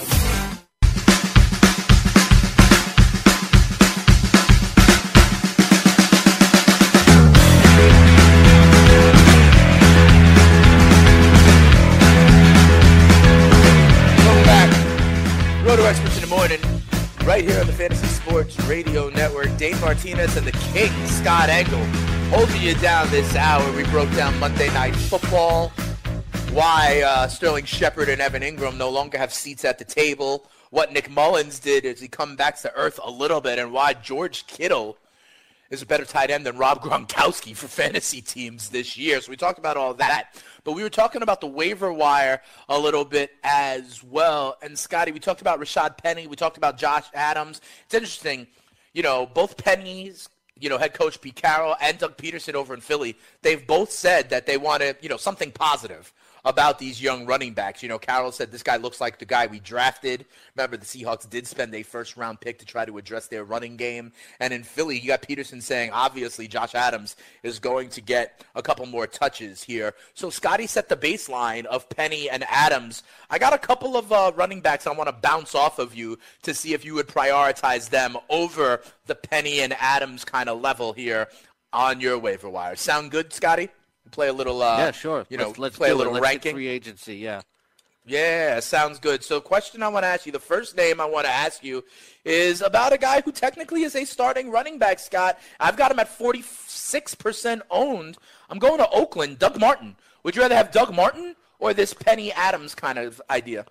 D: right here on the Fantasy Sports Radio Network. Dane Martinez and the King, Scott Engel, holding you down this hour. We broke down Monday Night Football, why uh, Sterling Shepard and Evan Engram no longer have seats at the table, what Nick Mullens did as he come back to earth a little bit, and why George Kittle is a better tight end than Rob Gronkowski for <laughs> fantasy teams this year. So we talked about all that. But we were talking about the waiver wire a little bit as well. And Scotty, we talked about Rashad Penny. We talked about Josh Adams. It's interesting, you know, both Pennies, you know, head coach Pete Carroll and Doug Pederson over in Philly, they've both said that they wanted, you know, something positive about these young running backs. You know, Carroll said this guy looks like the guy we drafted. Remember, the Seahawks did spend a first round pick to try to address their running game. And in Philly, you got Pederson saying, obviously, Josh Adams is going to get a couple more touches here. So Scotty set the baseline of Penny and Adams. I got a couple of uh, running backs I want to bounce off of you to see if you would prioritize them over the Penny and Adams kind of level here on your waiver wire. Sound good, Scotty? Play a little, uh,
C: yeah, sure.
D: You know,
C: let's, let's
D: play a little
C: it. Let's
D: ranking.
C: free agency. Yeah.
D: Yeah, sounds good. So, question I want to ask you the first name I want to ask you is about a guy who technically is a starting running back, Scott. I've got him at 46% owned. I'm going to Oakland. Doug Martin. Would you rather have Doug Martin or this Penny Adams kind of idea?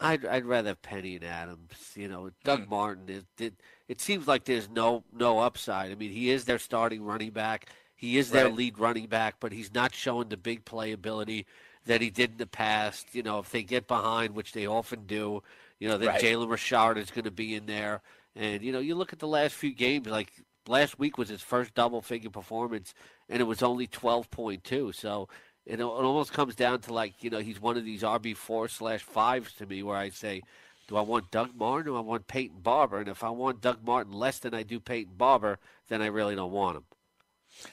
C: I'd I'd rather have Penny and Adams. You know, Doug mm. Martin. It, it it seems like there's no no upside. I mean, he is their starting running back. He is their right. lead running back, but he's not showing the big playability that he did in the past. You know, if they get behind, which they often do, you know, then right. Jalen Richard is going to be in there. And you know, you look at the last few games. Like last week was his first double-figure performance, and it was only twelve point two. So it, it almost comes down to like you know he's one of these RB four slash fives to me, where I say, do I want Doug Martin or I want Peyton Barber? And if I want Doug Martin less than I do Peyton Barber, then I really don't want him.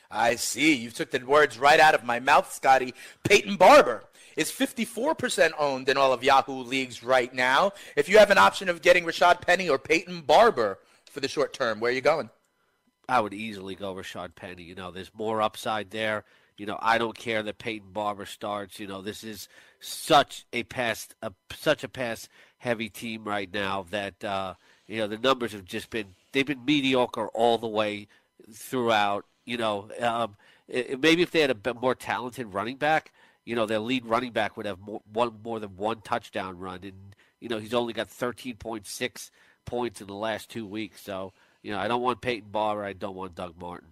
D: I see. You took the words right out of my mouth, Scotty. Peyton Barber is 54% owned in all of Yahoo leagues right now. If you have an option of getting Rashad Penny or Peyton Barber for the short term, where are you going?
C: I would easily go Rashad Penny. You know, there's more upside there. You know, I don't care that Peyton Barber starts. You know, this is such a pass, a, such a pass heavy team right now that uh, you know the numbers have just been they've been mediocre all the way throughout. You know, um, it, maybe if they had a more talented running back, you know, their lead running back would have more, one more than one touchdown run, and you know he's only got 13.6 points in the last two weeks. So you know, I don't want Peyton Barber. I don't want Doug Martin.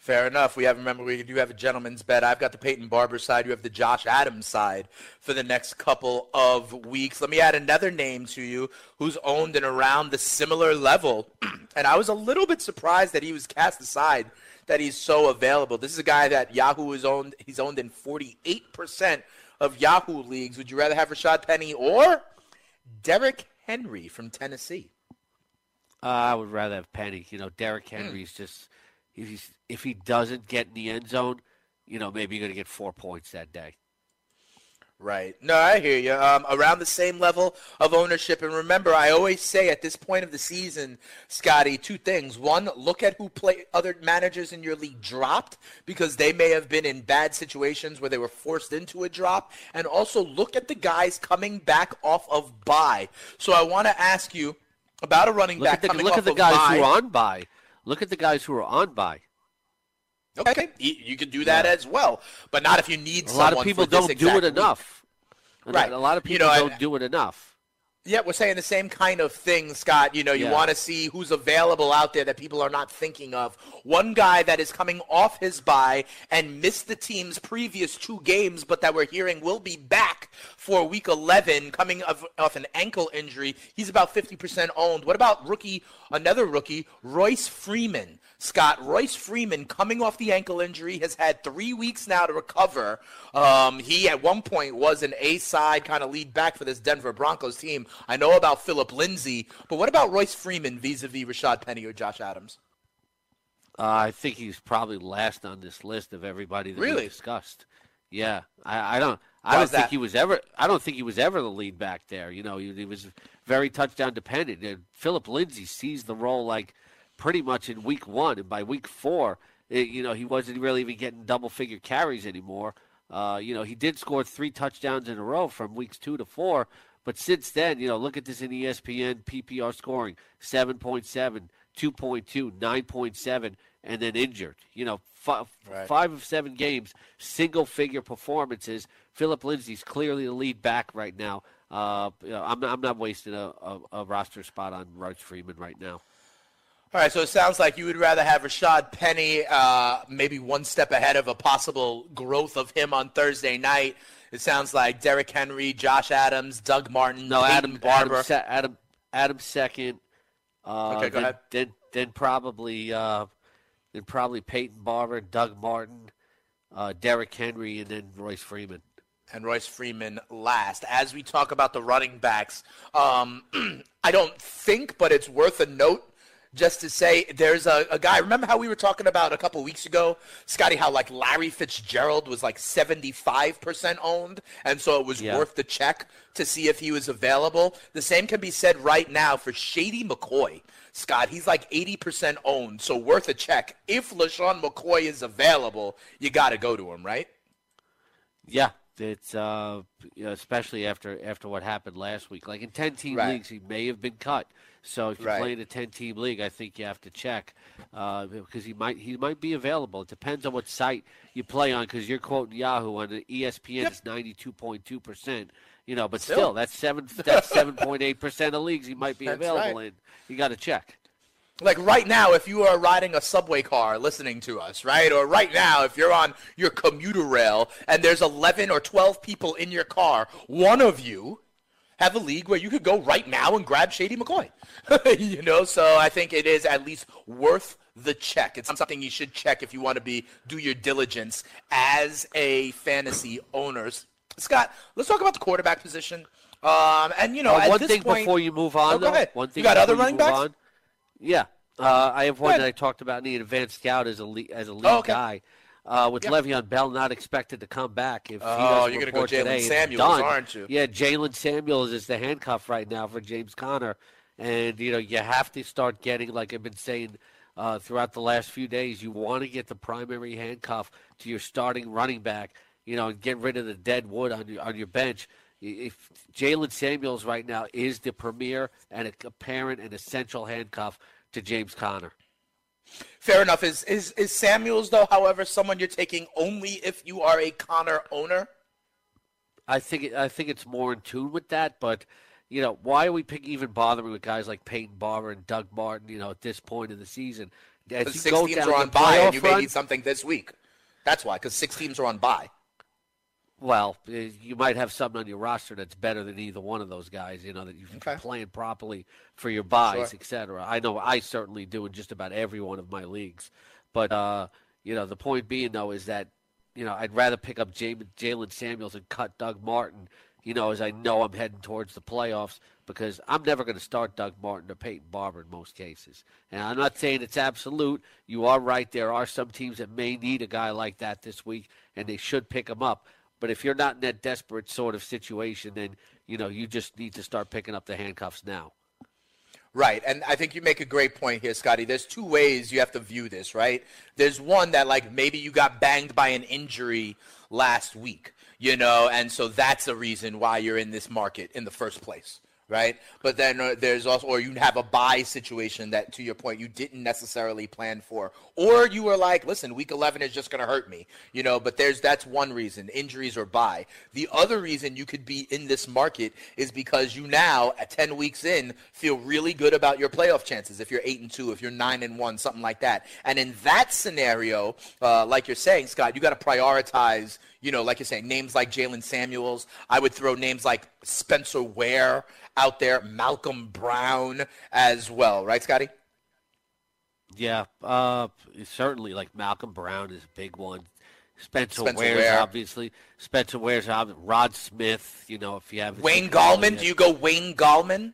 D: Fair enough. We have remember we do have a gentleman's bet. I've got the Peyton Barber side. You have the Josh Adams side for the next couple of weeks. Let me add another name to you who's owned and around the similar level. <clears throat> and I was a little bit surprised that he was cast aside that he's so available. This is a guy that Yahoo is owned. He's owned in 48% of Yahoo leagues. Would you rather have Rashad Penny or Derrick Henry from Tennessee?
C: Uh, I would rather have Penny. You know, Derrick hmm. Henry's mm. just if he's if he doesn't get in the end zone, you know, maybe you're going to get four points that day.
D: Right. No, I hear you. Um, around the same level of ownership. And remember, I always say at this point of the season, Scotty, two things. One, look at who play other managers in your league dropped because they may have been in bad situations where they were forced into a drop. And also look at the guys coming back off of bye. So I want to ask you about a running
C: look
D: back
C: the,
D: coming
C: look at the guys who are on bye. Look at the guys who are on bye.
D: Okay, you can do that yeah. as well, but not if you need.
C: A lot of people don't do it enough.
D: Right.
C: A lot of people
D: you know,
C: don't do it enough.
D: Yeah, we're saying the same kind of thing, Scott. You know, you yeah. want to see who's available out there that people are not thinking of. One guy that is coming off his bye and missed the team's previous two games, but that we're hearing will be back for week 11 coming off, off an ankle injury. He's about 50% owned. What about rookie, another rookie, Royce Freeman? Scott, Royce Freeman, coming off the ankle injury, has had three weeks now to recover. Um, he, at one point, was an A side kind of lead back for this Denver Broncos team. I know about Phillip Lindsay, but what about Royce Freeman vis a vis Rashad Penny or Josh Adams?
C: Uh, I think he's probably last on this list of everybody that
D: really?
C: we discussed. Yeah, I, I don't. I don't think he was ever. I don't think he was ever the lead back there. You know, he, he was very touchdown dependent. And Phillip Lindsay sees the role like pretty much in week one, and by week four, it, you know, he wasn't really even getting double figure carries anymore. Uh, you know, he did score three touchdowns in a row from weeks two to four, but since then, you know, look at this in ESPN PPR scoring 7.7, 2.2, 9.7, and then injured. You know, f- right. five of seven games, single figure performances. Phillip Lindsay's clearly the lead back right now. Uh, you know, I'm, not, I'm not wasting a, a, a roster spot on Royce Freeman right now.
D: All right, so it sounds like you would rather have Rashad Penny uh, maybe one step ahead of a possible growth of him on Thursday night. It sounds like Derrick Henry, Josh Adams, Doug Martin,
C: no
D: Peyton
C: Adam
D: Barber.
C: Adam, se- Adam, Adam second. Uh,
D: okay, go
C: then,
D: ahead.
C: Then, then probably, uh, then probably Peyton Barber, Doug Martin, uh, Derrick Henry, and then Royce Freeman
D: and Royce Freeman last. As we talk about the running backs, um, <clears throat> I don't think, but it's worth a note just to say there's a, a guy. Remember how we were talking about a couple weeks ago, Scotty, how like Larry Fitzgerald was like 75% owned, and so it was yeah. worth the check to see if he was available. The same can be said right now for Shady McCoy. Scott, he's like 80% owned, so worth a check. If LeSean McCoy is available, you got to go to him, right?
C: Yeah, it's uh, especially after after what happened last week. Like in ten team right. leagues, he may have been cut. So if you're
D: Right.
C: playing a 10-team league, I think you have to check uh, because he might he might be available. It depends on what site you play on because you're quoting Yahoo on the ESPN.
D: Yep.
C: It's 92.2 percent. You know, but
D: Still.
C: still, that's seven. That's 7.8 percent of leagues he might be
D: That's
C: available
D: right.
C: in. You got to check.
D: Like right now, if you are riding a subway car listening to us, right? Or right now, if you're on your commuter rail and there's 11 or 12 people in your car, one of you have a league where you could go right now and grab Shady McCoy. <laughs> you know, so I think it is at least worth the check. It's something you should check if you want to be do your diligence as a fantasy owner. Scott, let's talk about the quarterback position. Um, and you know,
C: Uh,
D: at
C: one
D: this
C: thing
D: point,
C: before you move on,
D: Oh, go
C: though,
D: ahead.
C: One thing
D: you got other running backs?
C: on. Yeah, uh, I have one that I talked about in the advanced scout as a lead, as a lead
D: Oh, okay.
C: guy. Uh, with
D: Yeah.
C: Le'Veon Bell not expected to come back, if
D: Oh, you're gonna go
C: report Jaylen
D: Samuels,
C: done.
D: aren't you?
C: Yeah, Jaylen Samuels is the handcuff right now for James Conner, and you know you have to start getting like I've been saying uh, throughout the last few days. You want to get the primary handcuff to your starting running back, you know, and get rid of the dead wood on your on your bench. If Jaylen Samuels right now is the premier and a apparent and essential handcuff to James Conner.
D: Fair enough. Is is is Samuels though? However, someone you're taking only if you are a Conner owner.
C: I think I think it's more in tune with that, but you know, why are we pick, even bothering with guys like Peyton Barber and Doug Martin? You know, at this point in the season, as you
D: six
C: go
D: teams
C: down
D: are on bye, and you may
C: run,
D: need something this week. That's why, because six teams are on bye.
C: Well, uh, you might have something on your roster that's better than either one of those guys. You know that you've
D: Okay.
C: planned properly for your buys,
D: Sure.
C: et cetera. I know I certainly do in just about every one of my leagues, but uh, you know, the point being though is that you know I'd rather pick up Jaylen Samuels and cut Doug Martin. You know, as I know I'm heading towards the playoffs because I'm never going to start Doug Martin or Peyton Barber in most cases. And I'm not saying it's absolute. You are right. There are some teams that may need a guy like that this week, and they should pick him up. But if you're not in that desperate sort of situation, then you know you just need to start picking up the handcuffs now.
D: Right, and I think you make a great point here, Scotty. There's two ways you have to view this, right? There's one that like maybe you got banged by an injury last week, you know, and so that's a reason why you're in this market in the first place, right? But then uh, there's also, or you have a buy situation that, to your point, you didn't necessarily plan for, or you were like, listen, week 11 is just going to hurt me, you know. But there's that's one reason, injuries or buy. The other reason you could be in this market is because you now, at 10 weeks in, feel really good about your playoff chances. If you're eight and two, if you're nine and one, something like that. And in that scenario, uh, like you're saying, Scott, you got to prioritize you know, like you're saying, names like Jaylen Samuels. I would throw names like Spencer Ware out there, Malcolm Brown as well, right, Scotty?
C: Yeah, uh, certainly. Like Malcolm Brown is a big one. Spencer,
D: Spencer
C: Ware's
D: Ware.
C: obviously. Spencer Ware's Rod Smith. You know, if you have
D: Wayne Gallman. Do you go Wayne Gallman?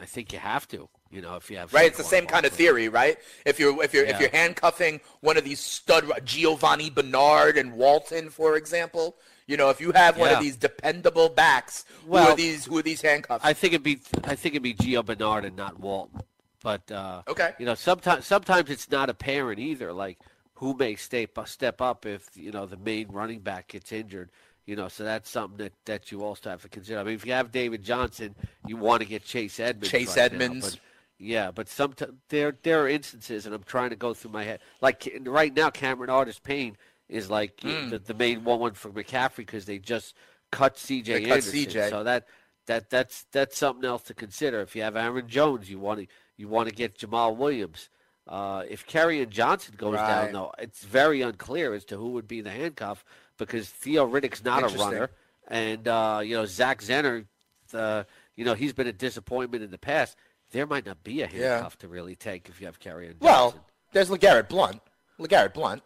C: I think you have to. You know, if you have
D: Right, it's the same kind of theory, right? If you're if you're if you're handcuffing one of these stud Giovani Bernard and Walton, for example, you know, if you have one of these dependable backs, who are these who are these handcuffs?
C: I think it'd be I think it'd be Gio Bernard and not Walton. But uh,
D: Okay.
C: you know, sometimes sometimes it's not apparent either. Like who may step step up if you know the main running back gets injured. You know, so that's something that, that you also have to consider. I mean, if you have David Johnson, you want to get Chase Edmonds.
D: Chase
C: right
D: Edmonds.
C: but- yeah, but sometimes there there are instances, and I'm trying to go through my head. Like right now, Cameron Artis Payne is like the, the main one one for McCaffrey because they just cut C.J.
D: They cut
C: Anderson.
D: CJ.
C: So that that that's that's something else to consider. If you have Aaron Jones, you want to you want to get Jamaal Williams. Uh, if and Johnson goes
D: Right.
C: down, though, it's very unclear as to who would be the handcuff because Theo Riddick's not a runner, and uh, you know Zach Zenner, uh, you know he's been a disappointment in the past. There might not be a handcuff to really take if you have Kerryon Johnson.
D: well, there's LeGarrette Blount. LeGarrette Blount.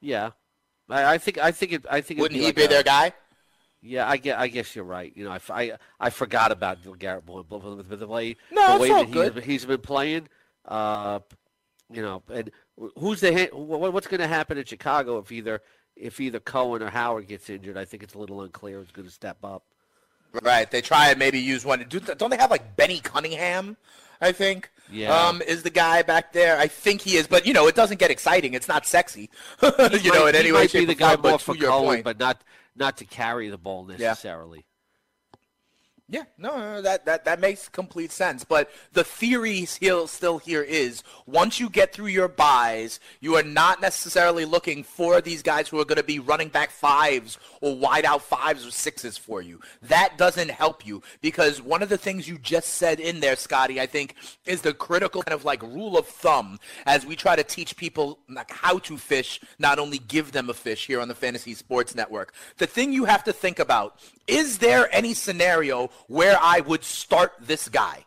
C: yeah, I, I think I think it I think
D: Wouldn't he
C: like
D: be
C: a-
D: their guy?
C: Yeah, I guess, I guess you're right. You know, I, I, I forgot about Garrett Boyd but the way
D: No,
C: the way that
D: good.
C: he's, he's been playing. Uh, you know, and who's the hand, what's going to happen in Chicago if either if either Cohen or Howard gets injured? I think it's a little unclear who's going to step up.
D: Right. They try and maybe use one. Do, don't they have like Benny Cunningham? I think.
C: Yeah.
D: Um, is the guy back there? I think he is, but you know, it doesn't get exciting. It's not sexy. <laughs> you
C: He
D: know,
C: might-
D: in any way,
C: might
D: shape,
C: be the guy
D: form.
C: more for
D: point,
C: but not not to carry the ball necessarily.
D: Yeah, no, no, that, that that makes complete sense. But the theory still still here is once you get through your buys, you are not necessarily looking for these guys who are going to be running back fives or wide out fives or sixes for you. That doesn't help you because one of the things you just said in there, Scotty, I think is the critical kind of like rule of thumb as we try to teach people like how to fish, not only give them a fish here on the Fantasy Sports Network. The thing you have to think about is there any scenario where I would start this guy?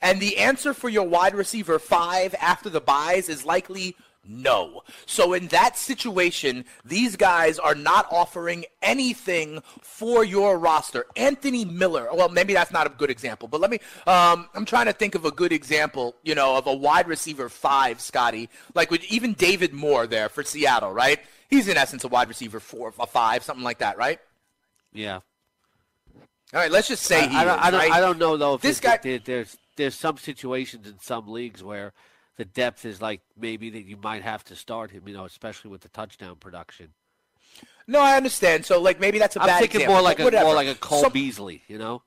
D: And the answer for your wide receiver five after the buys is likely no. So in that situation, these guys are not offering anything for your roster. Anthony Miller, well, maybe that's not a good example, but let me, um, I'm trying to think of a good example, you know, of a wide receiver five, Scotty, like with even David Moore there for Seattle, right? He's in essence a wide receiver four, a five, something like that, right?
C: Yeah.
D: All right, let's just say
C: I,
D: he
C: I, don't,
D: is,
C: I, don't,
D: right?
C: I don't know though if
D: This guy-
C: there, there's there's some situations in some leagues where the depth is like maybe that you might have to start him, you know, especially with the touchdown production.
D: No, I understand. So like maybe that's a
C: I'm
D: bad
C: thinking
D: example,
C: more like a
D: whatever.
C: more like a Cole
D: Some-
C: Beasley, you know.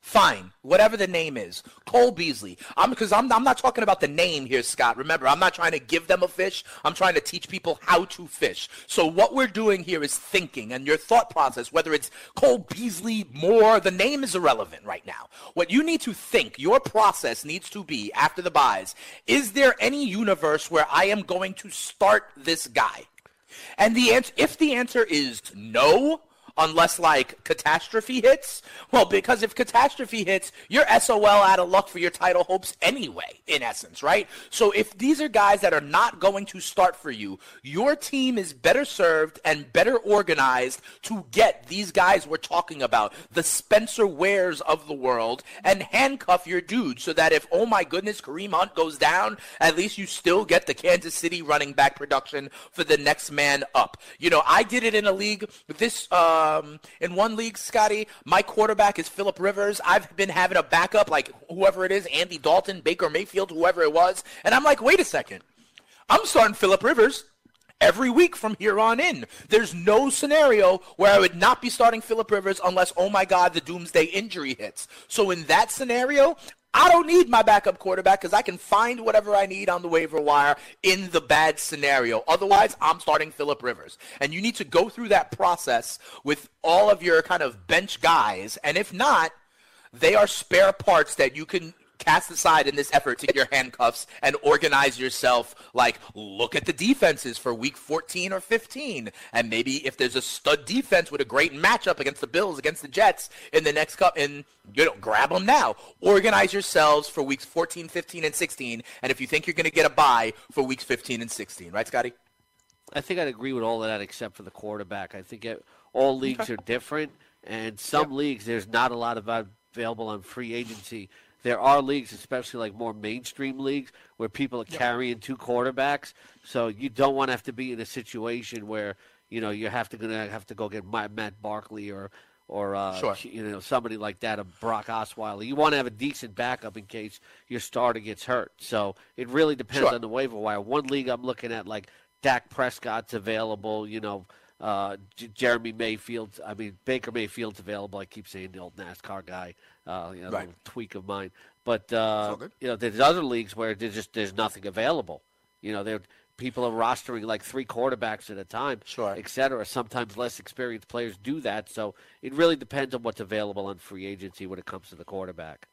D: Fine, whatever the name is, Cole Beasley. I'm because I'm I'm not talking about the name here, Scott. Remember, I'm not trying to give them a fish. I'm trying to teach people how to fish. So what we're doing here is thinking and your thought process. Whether it's Cole Beasley, Moore, the name is irrelevant right now. What you need to think, your process needs to be after the buys. Is there any universe where I am going to start this guy? And the answer, if the answer is no, unless like catastrophe hits, well, because if catastrophe hits, you're SOL out of luck for your title hopes anyway, in essence, right? So if these are guys that are not going to start for you, your team is better served and better organized to get these guys we're talking about, the Spencer Wares of the world, and handcuff your dude so that if, oh my goodness, Kareem Hunt goes down, at least you still get the Kansas City running back production for the next man up. You know, I did it in a league. This uh, um, in one league, Scotty, my quarterback is Philip Rivers. I've been having a backup like whoever it is, Andy Dalton, Baker Mayfield, whoever it was, and I'm like, wait a second, I'm starting Philip Rivers every week from here on in. There's no scenario where I would not be starting Philip Rivers unless, oh my God, the doomsday injury hits. So in that scenario, I don't need my backup quarterback because I can find whatever I need on the waiver wire in the bad scenario. Otherwise, I'm starting Philip Rivers. And you need to go through that process with all of your kind of bench guys. And if not, they are spare parts that you can cast aside in this effort to get your handcuffs and organize yourself like look at the defenses for week 14 or 15 and maybe if there's a stud defense with a great matchup against the bills against the jets in the next cup and you know grab them now. Organize yourselves for weeks 14 15 and 16 and if you think you're going to get a buy for weeks 15 and 16 right scotty?
C: I think I'd agree with all of that except for the quarterback. I think it, all leagues are different, and some leagues there's not a lot of available on free agency. There are leagues, especially like more mainstream leagues, where people are carrying two quarterbacks. So you don't want to have to be in a situation where you know you have to gonna have to go get Matt Barkley or or uh,
D: Sure.
C: you know somebody like that, a Brock Osweiler. You want to have a decent backup in case your starter gets hurt. So it really depends
D: Sure.
C: on the waiver wire. One league I'm looking at like Dak Prescott's available. You know, uh, J- Jeremy Mayfield's. I mean, Baker Mayfield's available. I keep saying the old NASCAR guy. Uh, you know,
D: Right.
C: little tweak of mine. But uh, you know, there's other leagues where there's just there's nothing available. You know, there people are rostering like three quarterbacks at a time,
D: Sure.
C: et cetera. Sometimes less experienced players do that. So it really depends on what's available on free agency when it comes to the quarterback.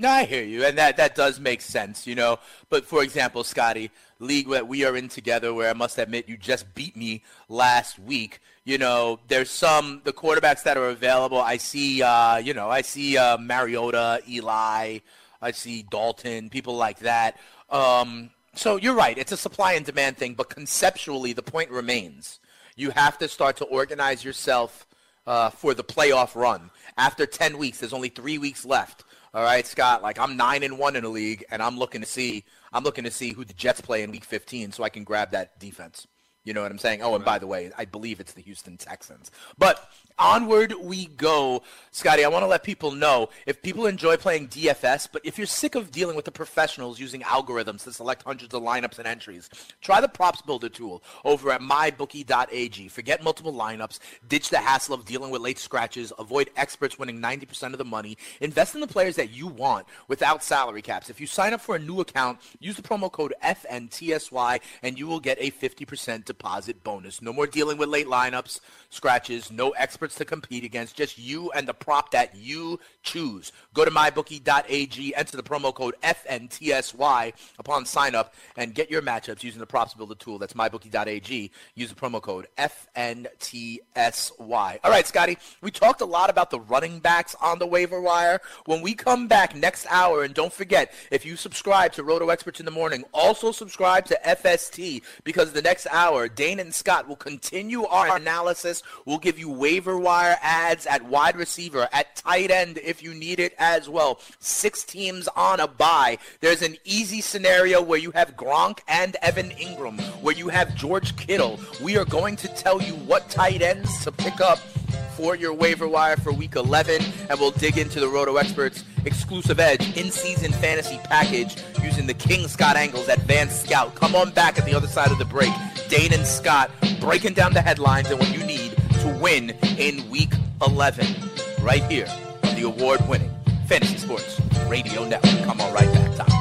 D: No, I hear you, and that that does make sense, you know. But for example, Scotty, league that we are in together, where I must admit you just beat me last week. You know, there's some the quarterbacks that are available. I see, uh, you know, I see uh, Mariota, Eli, I see Dalton, people like that. Um, so you're right, it's a supply and demand thing. But conceptually, the point remains: you have to start to organize yourself uh, for the playoff run. After 10 weeks, there's only three weeks left. All right, Scott. Like I'm nine and one in the league, and I'm looking to see I'm looking to see who the Jets play in Week 15, so I can grab that defense. You know what I'm saying? Oh, and by the way, I believe it's the Houston Texans. But onward we go. Scotty, I want to let people know if people enjoy playing DFS, but if you're sick of dealing with the professionals using algorithms to select hundreds of lineups and entries, try the Props Builder tool over at mybookie.ag. Forget multiple lineups, ditch the hassle of dealing with late scratches, avoid experts winning 90% of the money, invest in the players that you want without salary caps. If you sign up for a new account, use the promo code FNTSY and you will get a 50% deposit bonus. No more dealing with late lineups, scratches, no experts to compete against, just you and the prop that you choose. Go to mybookie.ag, enter the promo code FNTSY upon sign up, and get your matchups using the props builder tool. That's mybookie.ag. Use the promo code FNTSY. All right, Scotty, we talked a lot about the running backs on the waiver wire. When we come back next hour, and don't forget, if you subscribe to Roto Experts in the Morning, also subscribe to FST because the next hour, Dane and Scott will continue our analysis. We'll give you waiver wire ads at wide receiver, at tight end if you need it as well. Six teams on a bye. There's an easy scenario where you have Gronk and Evan Engram, where you have George Kittle. We are going to tell you what tight ends to pick up for your waiver wire for week 11, and we'll dig into the Roto Experts exclusive edge in-season fantasy package using the King Scott Engel's Advanced Scout. Come on back at the other side of the break. Dane and Scott breaking down the headlines and what you need to win in week 11 right here on the award-winning Fantasy Sports Radio Network. Come on right back, Tom.